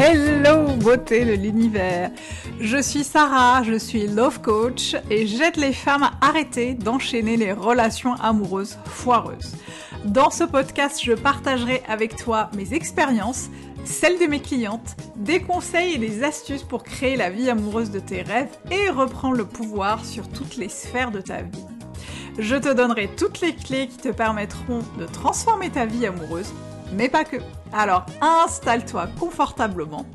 Hello beauté de l'univers Je suis Sarah, je suis love coach et j'aide les femmes à arrêter d'enchaîner les relations amoureuses foireuses. Dans ce podcast, je partagerai avec toi mes expériences, celles de mes clientes, des conseils et des astuces pour créer la vie amoureuse de tes rêves et reprendre le pouvoir sur toutes les sphères de ta vie. Je te donnerai toutes les clés qui te permettront de transformer ta vie amoureuse, mais pas que. Alors installe-toi confortablement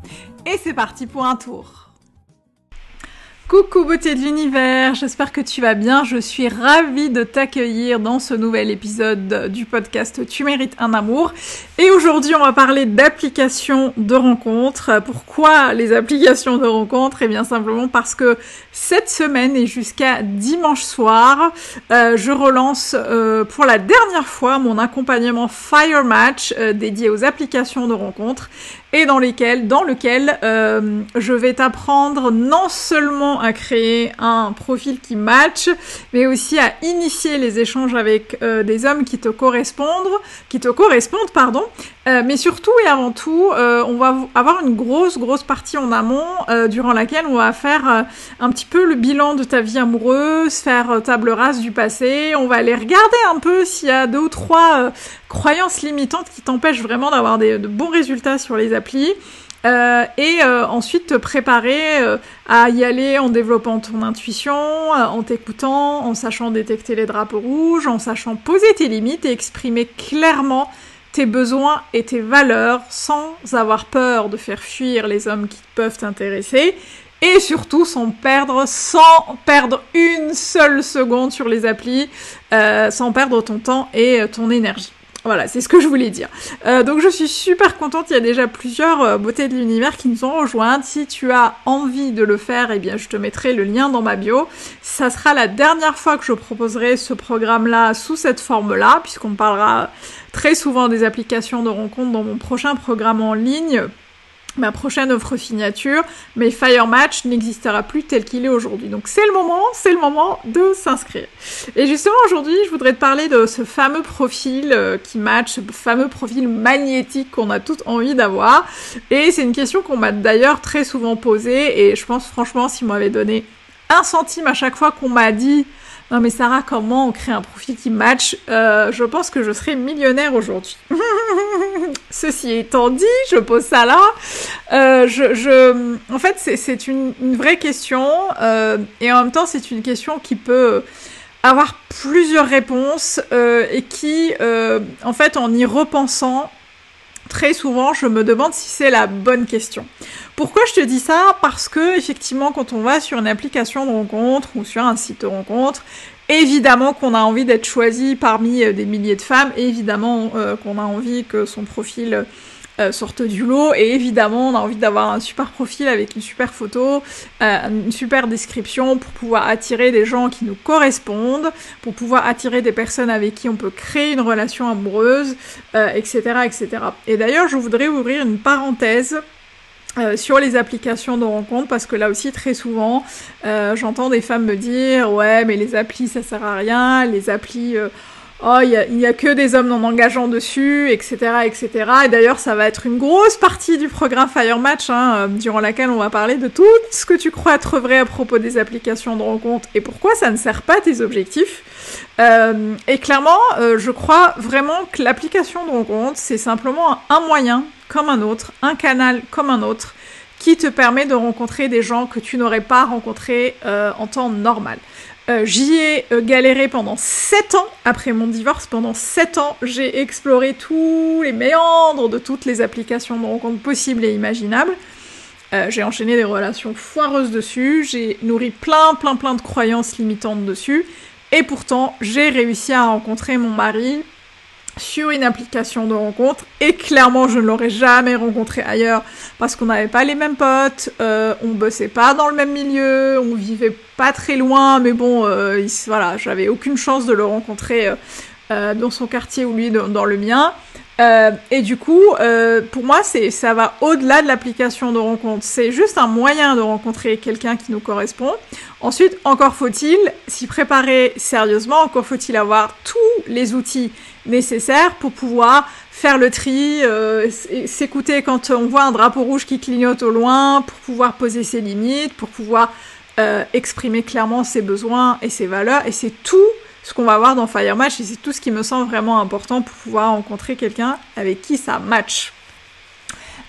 et c'est parti pour un tour. Coucou beauté de l'univers, j'espère que tu vas bien. Je suis ravie de t'accueillir dans ce nouvel épisode du podcast Tu mérites un amour. Et aujourd'hui, on va parler d'applications de rencontres. Pourquoi les applications de rencontres? Eh bien simplement parce que cette semaine et jusqu'à dimanche soir, euh, je relance euh, pour la dernière fois mon accompagnement Fire Match euh, dédié aux applications de rencontres et dans lesquels, dans lequel je vais t'apprendre non seulement à créer un profil qui match, mais aussi à initier les échanges avec euh, des hommes qui te correspondent. Euh, mais surtout et avant tout, on va avoir une grosse grosse partie en amont durant laquelle on va faire un petit peu le bilan de ta vie amoureuse, faire table rase du passé. On va aller regarder un peu s'il y a deux ou trois croyances limitantes qui t'empêchent vraiment d'avoir de bons résultats sur les applis. Euh, et euh, ensuite te préparer euh, à y aller en développant ton intuition, en t'écoutant, en sachant détecter les drapeaux rouges, en sachant poser tes limites et exprimer clairement tes besoins et tes valeurs sans avoir peur de faire fuir les hommes qui peuvent t'intéresser et surtout sans perdre, sans perdre une seule seconde sur les applis, sans perdre ton temps et ton énergie. Voilà, c'est ce que je voulais dire. Euh, donc je suis super contente, il y a déjà plusieurs euh, beautés de l'univers qui nous ont rejointes. Si tu as envie de le faire, eh bien je te mettrai le lien dans ma bio. Ça sera la dernière fois que je proposerai ce programme-là sous cette forme-là, puisqu'on parlera très souvent des applications de rencontres dans mon prochain programme en ligne ma prochaine offre signature, mais Fire Match n'existera plus tel qu'il est aujourd'hui. Donc c'est le moment, c'est le moment de s'inscrire. Et justement aujourd'hui, je voudrais te parler de ce fameux profil euh, qui match, ce fameux profil magnétique qu'on a toutes envie d'avoir. Et c'est une question qu'on m'a d'ailleurs très souvent posée, et je pense franchement, si m'avait donné un centime à chaque fois qu'on m'a dit non mais Sarah, comment on crée un profil qui match euh, Je pense que je serais millionnaire aujourd'hui. Ceci étant dit, je pose ça là. Euh, je, En fait, c'est une, vraie question euh, et en même temps, c'est une question qui peut avoir plusieurs réponses et qui, en fait, en y repensant, très souvent, je me demande si c'est la bonne question. Pourquoi je te dis ça? Parce que effectivement, quand on va sur une application de rencontre ou sur un site de rencontre, évidemment qu'on a envie d'être choisi parmi euh, des milliers de femmes, évidemment euh, qu'on a envie que son profil euh, sorte du lot, et évidemment on a envie d'avoir un super profil avec une super photo, une super description pour pouvoir attirer des gens qui nous correspondent, pour pouvoir attirer des personnes avec qui on peut créer une relation amoureuse, etc., etc. Et d'ailleurs, je voudrais ouvrir une parenthèse euh, sur les applications de rencontres parce que là aussi très souvent euh, j'entends des femmes me dire ouais mais les applis ça sert à rien les applis euh, oh il n'y a, que des hommes non engageants dessus etc etc et d'ailleurs ça va être une grosse partie du programme Fire Match hein, durant laquelle on va parler de tout ce que tu crois être vrai à propos des applications de rencontres et pourquoi ça ne sert pas tes objectifs et clairement je crois vraiment que l'application de rencontre c'est simplement un moyen comme un autre, un canal comme un autre, qui te permet de rencontrer des gens que tu n'aurais pas rencontrés euh, en temps normal. Euh, j'y ai euh, galéré pendant 7 ans après mon divorce. Pendant 7 ans, j'ai exploré tous les méandres de toutes les applications de rencontres possibles et imaginables. j'ai enchaîné des relations foireuses dessus, j'ai nourri plein, plein, plein de croyances limitantes dessus. Et pourtant, j'ai réussi à rencontrer mon mari sur une application de rencontre. Et clairement je ne l'aurais jamais rencontré ailleurs parce qu'on n'avait pas les mêmes potes, euh, on bossait pas dans le même milieu, on vivait pas très loin. Mais bon euh, voilà j'avais aucune chance de le rencontrer euh, dans son quartier ou lui dans, le mien. Et du coup pour moi c'est ça va au-delà de l'application de rencontre. C'est juste un moyen de rencontrer quelqu'un qui nous correspond ensuite encore faut-il s'y préparer sérieusement encore faut-il avoir tous les outils nécessaires pour pouvoir faire le tri, s'écouter quand on voit un drapeau rouge qui clignote au loin, pour pouvoir poser ses limites, pour pouvoir exprimer clairement ses besoins et ses valeurs. Et c'est tout ce qu'on va voir dans Fire Match et c'est tout ce qui me semble vraiment important pour pouvoir rencontrer quelqu'un avec qui ça match.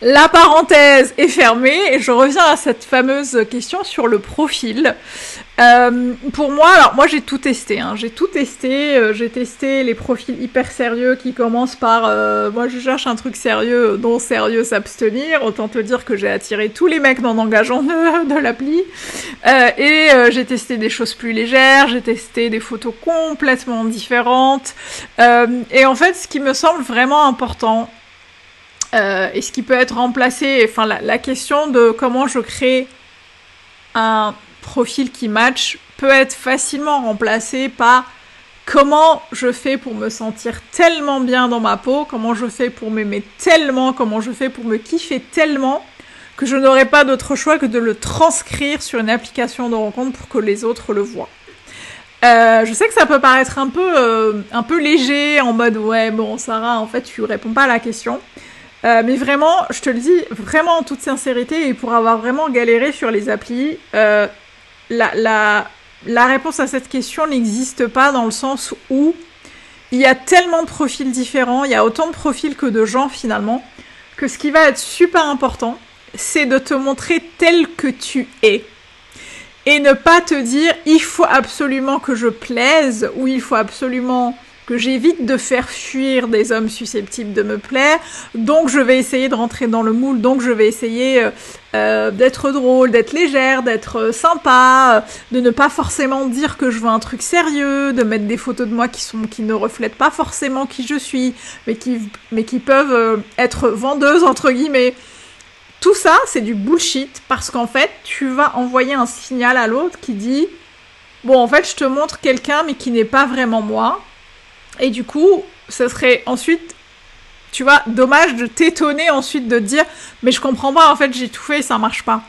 La parenthèse est fermée et je reviens à cette fameuse question sur le profil. Euh, pour moi, alors moi j'ai tout testé, hein. j'ai tout testé, euh, j'ai testé les profils hyper sérieux qui commencent par euh, moi je cherche un truc sérieux dont sérieux s'abstenir, autant te dire que j'ai attiré tous les mecs non engageants de, de l'appli, et j'ai testé des choses plus légères, j'ai testé des photos complètement différentes, et en fait ce qui me semble vraiment important, euh, et ce qui peut être remplacé, enfin la, question de comment je crée un profil qui match peut être facilement remplacé par comment je fais pour me sentir tellement bien dans ma peau, comment je fais pour m'aimer tellement, comment je fais pour me kiffer tellement que je n'aurai pas d'autre choix que de le transcrire sur une application de rencontre pour que les autres le voient. Euh, je sais que ça peut paraître un peu, euh, un peu léger, en mode ouais bon Sarah en fait tu réponds pas à la question. Euh, mais vraiment, je te le dis vraiment en toute sincérité et pour avoir vraiment galéré sur les applis, euh, la, réponse à cette question n'existe pas dans le sens où il y a tellement de profils différents, il y a autant de profils que de gens finalement, que ce qui va être super important, c'est de te montrer tel que tu es. Et ne pas te dire il faut absolument que je plaise ou il faut absolument que j'évite de faire fuir des hommes susceptibles de me plaire. Donc je vais essayer de rentrer dans le moule, donc je vais essayer euh, euh, d'être drôle, d'être légère, d'être euh, sympa, de ne pas forcément dire que je veux un truc sérieux, de mettre des photos de moi qui sont qui ne reflètent pas forcément qui je suis, mais qui mais qui peuvent être vendeuses entre guillemets. Tout ça, c'est du bullshit parce qu'en fait, tu vas envoyer un signal à l'autre qui dit Bon, en fait, je te montre quelqu'un, mais qui n'est pas vraiment moi. Et du coup, ce serait ensuite, tu vois, dommage de t'étonner ensuite de te dire, mais je comprends pas, en fait, j'ai tout fait et ça marche pas.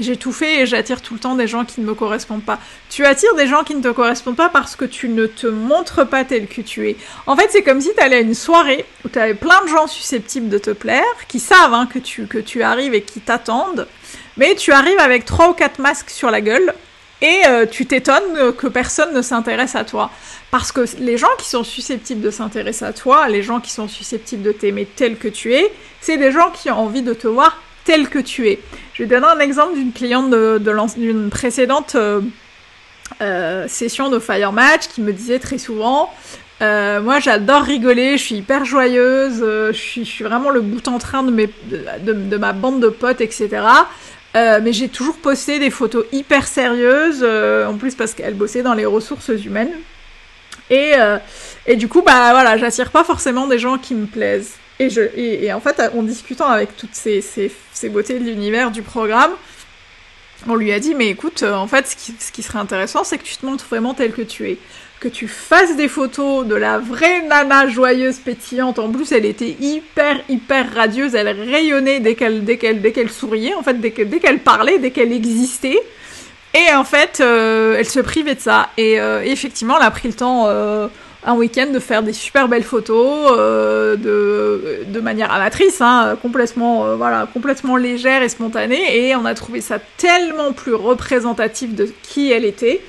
J'ai tout fait et j'attire tout le temps des gens qui ne me correspondent pas. Tu attires des gens qui ne te correspondent pas parce que tu ne te montres pas tel que tu es. En fait, c'est comme si tu allais à une soirée où tu avais plein de gens susceptibles de te plaire, qui savent hein, que, tu, que tu arrives et qui t'attendent, mais tu arrives avec trois ou quatre masques sur la gueule et euh, tu t'étonnes que personne ne s'intéresse à toi. Parce que les gens qui sont susceptibles de s'intéresser à toi, les gens qui sont susceptibles de t'aimer tel que tu es, c'est des gens qui ont envie de te voir tel que tu es. Je vais donner un exemple d'une cliente d'une précédente euh, euh, session de Fire Match qui me disait très souvent moi j'adore rigoler, je suis hyper joyeuse, je, suis, vraiment le bout en train de, ma bande de potes, etc. Euh, mais j'ai toujours posté des photos hyper sérieuses, euh, en plus parce qu'elle bossait dans les ressources humaines. Et, euh, et du coup, bah voilà, j'attire pas forcément des gens qui me plaisent. Et, je, et, en fait, en discutant avec toutes ces, ces, ces beautés de l'univers du programme, on lui a dit, mais écoute, en fait, ce qui, ce qui serait intéressant, c'est que tu te montres vraiment tel que tu es que tu fasses des photos de la vraie nana joyeuse, pétillante. En plus, elle était hyper, hyper radieuse. Elle rayonnait dès qu'elle, dès qu'elle, dès qu'elle souriait, en fait, dès, qu'elle parlait, dès qu'elle existait. Et en fait, euh, elle se privait de ça. Et euh, effectivement, elle a pris le temps euh, un week-end de faire des super belles photos de, de manière amatrice, hein, complètement, voilà, complètement légère et spontanée. Et on a trouvé ça tellement plus représentatif de qui elle était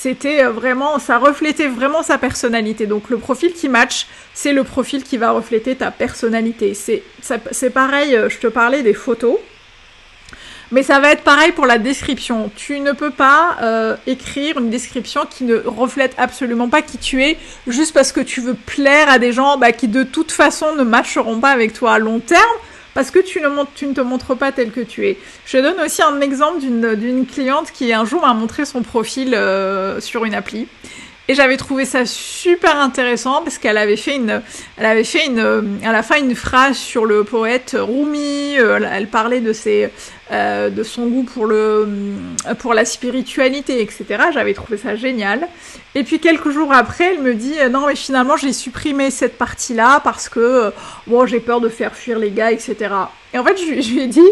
c'était euh, vraiment, ça reflétait vraiment sa personnalité. Donc le profil qui match, c'est le profil qui va refléter ta personnalité. C'est, pareil, euh, je te parlais des photos. Mais ça va être pareil pour la description. Tu ne peux pas euh, écrire une description qui ne reflète absolument pas qui tu es, juste parce que tu veux plaire à des gens bah, qui de toute façon ne matcheront pas avec toi à long terme parce que tu ne, te montres pas tel que tu es. Je donne aussi un exemple d'une cliente qui un jour m'a montré son profil euh, sur une appli. Et j'avais trouvé ça super intéressant parce qu'elle avait fait une, une, à la fin une phrase sur le poète Rumi. Euh, elle parlait de ses, euh, de son goût pour le, pour la spiritualité, etc. J'avais trouvé ça génial. Et puis quelques jours après, elle me dit non mais finalement j'ai supprimé cette partie-là parce que bon j'ai peur de faire fuir les gars, etc. Et en fait je, je lui ai dit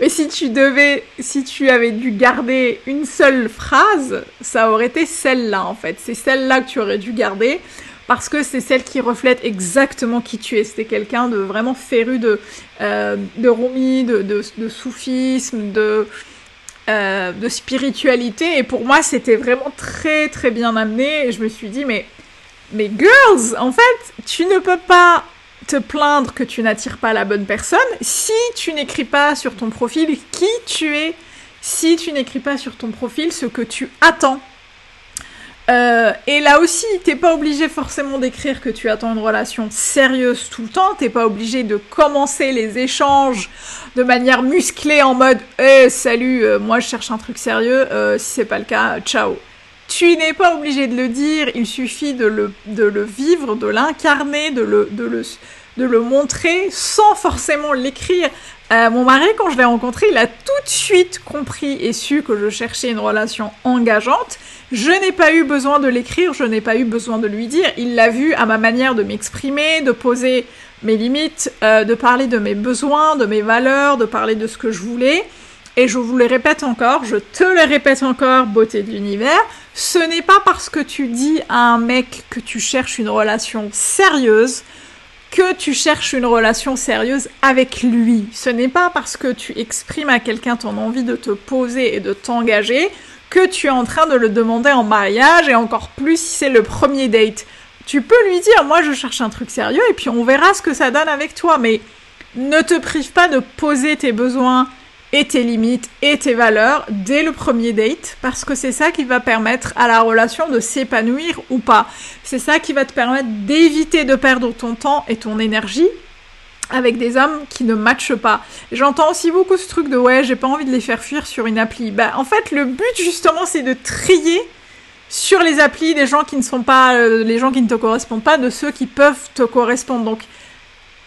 mais si tu devais, si tu avais dû garder une seule phrase, ça aurait été celle-là en fait. C'est celle-là que tu aurais dû garder parce que c'est celle qui reflète exactement qui tu es. C'était quelqu'un de vraiment féru de, euh, de soufisme, de, euh, de spiritualité. Et pour moi, c'était vraiment très très bien amené. Et je me suis dit, mais, mais girls, en fait, tu ne peux pas te plaindre que tu n'attires pas la bonne personne si tu n'écris pas sur ton profil qui tu es, si tu n'écris pas sur ton profil ce que tu attends euh, et là aussi, t'es pas obligé forcément d'écrire que tu attends une relation sérieuse tout le temps. T'es pas obligé de commencer les échanges de manière musclée en mode Eh, salut, euh, moi je cherche un truc sérieux. Euh, si c'est pas le cas, ciao. Tu n'es pas obligé de le dire. Il suffit de le, de le vivre, de l'incarner, de le, de, le, de le montrer sans forcément l'écrire. Mon mari, quand je l'ai rencontré, il a tout de suite compris et su que je cherchais une relation engageante. Je n'ai pas eu besoin de l'écrire, je n'ai pas eu besoin de lui dire. Il l'a vu à ma manière de m'exprimer, de poser mes limites, euh, de parler de mes besoins, de mes valeurs, de parler de ce que je voulais. Et je vous le répète encore, je te le répète encore, beauté de l'univers, ce n'est pas parce que tu dis à un mec que tu cherches une relation sérieuse que tu cherches une relation sérieuse avec lui. Ce n'est pas parce que tu exprimes à quelqu'un ton envie de te poser et de t'engager que tu es en train de le demander en mariage et encore plus si c'est le premier date. Tu peux lui dire, moi je cherche un truc sérieux et puis on verra ce que ça donne avec toi, mais ne te prive pas de poser tes besoins et tes limites et tes valeurs dès le premier date parce que c'est ça qui va permettre à la relation de s'épanouir ou pas. C'est ça qui va te permettre d'éviter de perdre ton temps et ton énergie avec des hommes qui ne matchent pas. J'entends aussi beaucoup ce truc de ouais, j'ai pas envie de les faire fuir sur une appli. Bah en fait, le but justement, c'est de trier sur les applis des gens qui ne sont pas euh, les gens qui ne te correspondent pas de ceux qui peuvent te correspondre. Donc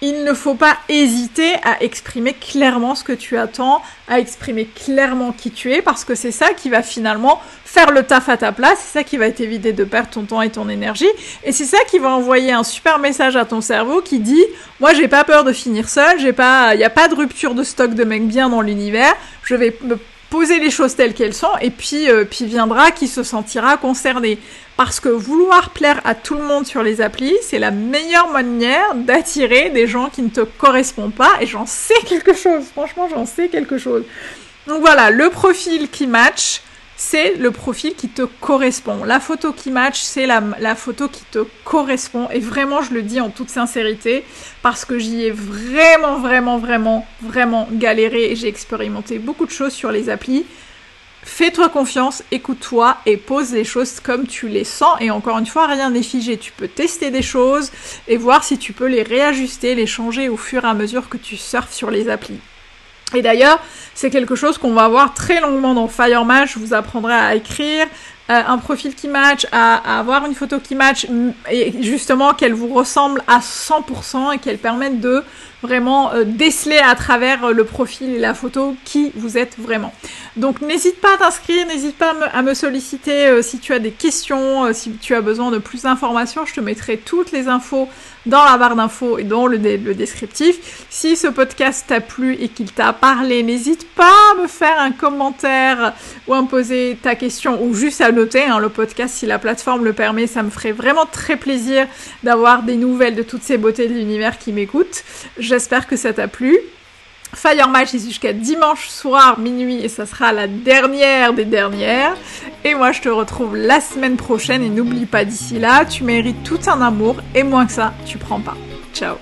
il ne faut pas hésiter à exprimer clairement ce que tu attends, à exprimer clairement qui tu es, parce que c'est ça qui va finalement faire le taf à ta place, c'est ça qui va t'éviter de perdre ton temps et ton énergie, et c'est ça qui va envoyer un super message à ton cerveau qui dit, moi j'ai pas peur de finir seul, j'ai pas, il y a pas de rupture de stock de mecs bien dans l'univers, je vais me poser les choses telles qu'elles sont, et puis, euh, puis viendra qui se sentira concerné. Parce que vouloir plaire à tout le monde sur les applis, c'est la meilleure manière d'attirer des gens qui ne te correspondent pas. Et j'en sais quelque chose. Franchement, j'en sais quelque chose. Donc voilà, le profil qui match, c'est le profil qui te correspond. La photo qui match, c'est la, photo qui te correspond. Et vraiment, je le dis en toute sincérité, parce que j'y ai vraiment, vraiment, vraiment, vraiment galéré j'ai expérimenté beaucoup de choses sur les applis. Fais-toi confiance, écoute-toi et pose les choses comme tu les sens. Et encore une fois, rien n'est figé. Tu peux tester des choses et voir si tu peux les réajuster, les changer au fur et à mesure que tu surfes sur les applis. Et d'ailleurs, c'est quelque chose qu'on va voir très longuement dans FireMatch. Je vous apprendrai à écrire euh, un profil qui match, à, avoir une photo qui match, et justement qu'elle vous ressemble à 100% et qu'elle permette de vraiment euh, déceler à travers euh, le profil et la photo qui vous êtes vraiment. Donc n'hésite pas à t'inscrire, n'hésite pas à me, solliciter si tu as des questions, si tu as besoin de plus d'informations, je te mettrai toutes les infos dans la barre d'infos et dans le, le descriptif. Si ce podcast t'a plu et qu'il t'a parlé, n'hésite pas à me faire un commentaire ou à me poser ta question ou juste à hein, le podcast si la plateforme le permet. Ça me ferait vraiment très plaisir d'avoir des nouvelles de toutes ces beautés de l'univers qui m'écoutent. J'espère que ça t'a plu. Fire Match est jusqu'à dimanche soir minuit et ça sera la dernière des dernières. Et moi je te retrouve la semaine prochaine et n'oublie pas d'ici là, tu mérites tout un amour et moins que ça, tu prends pas. Ciao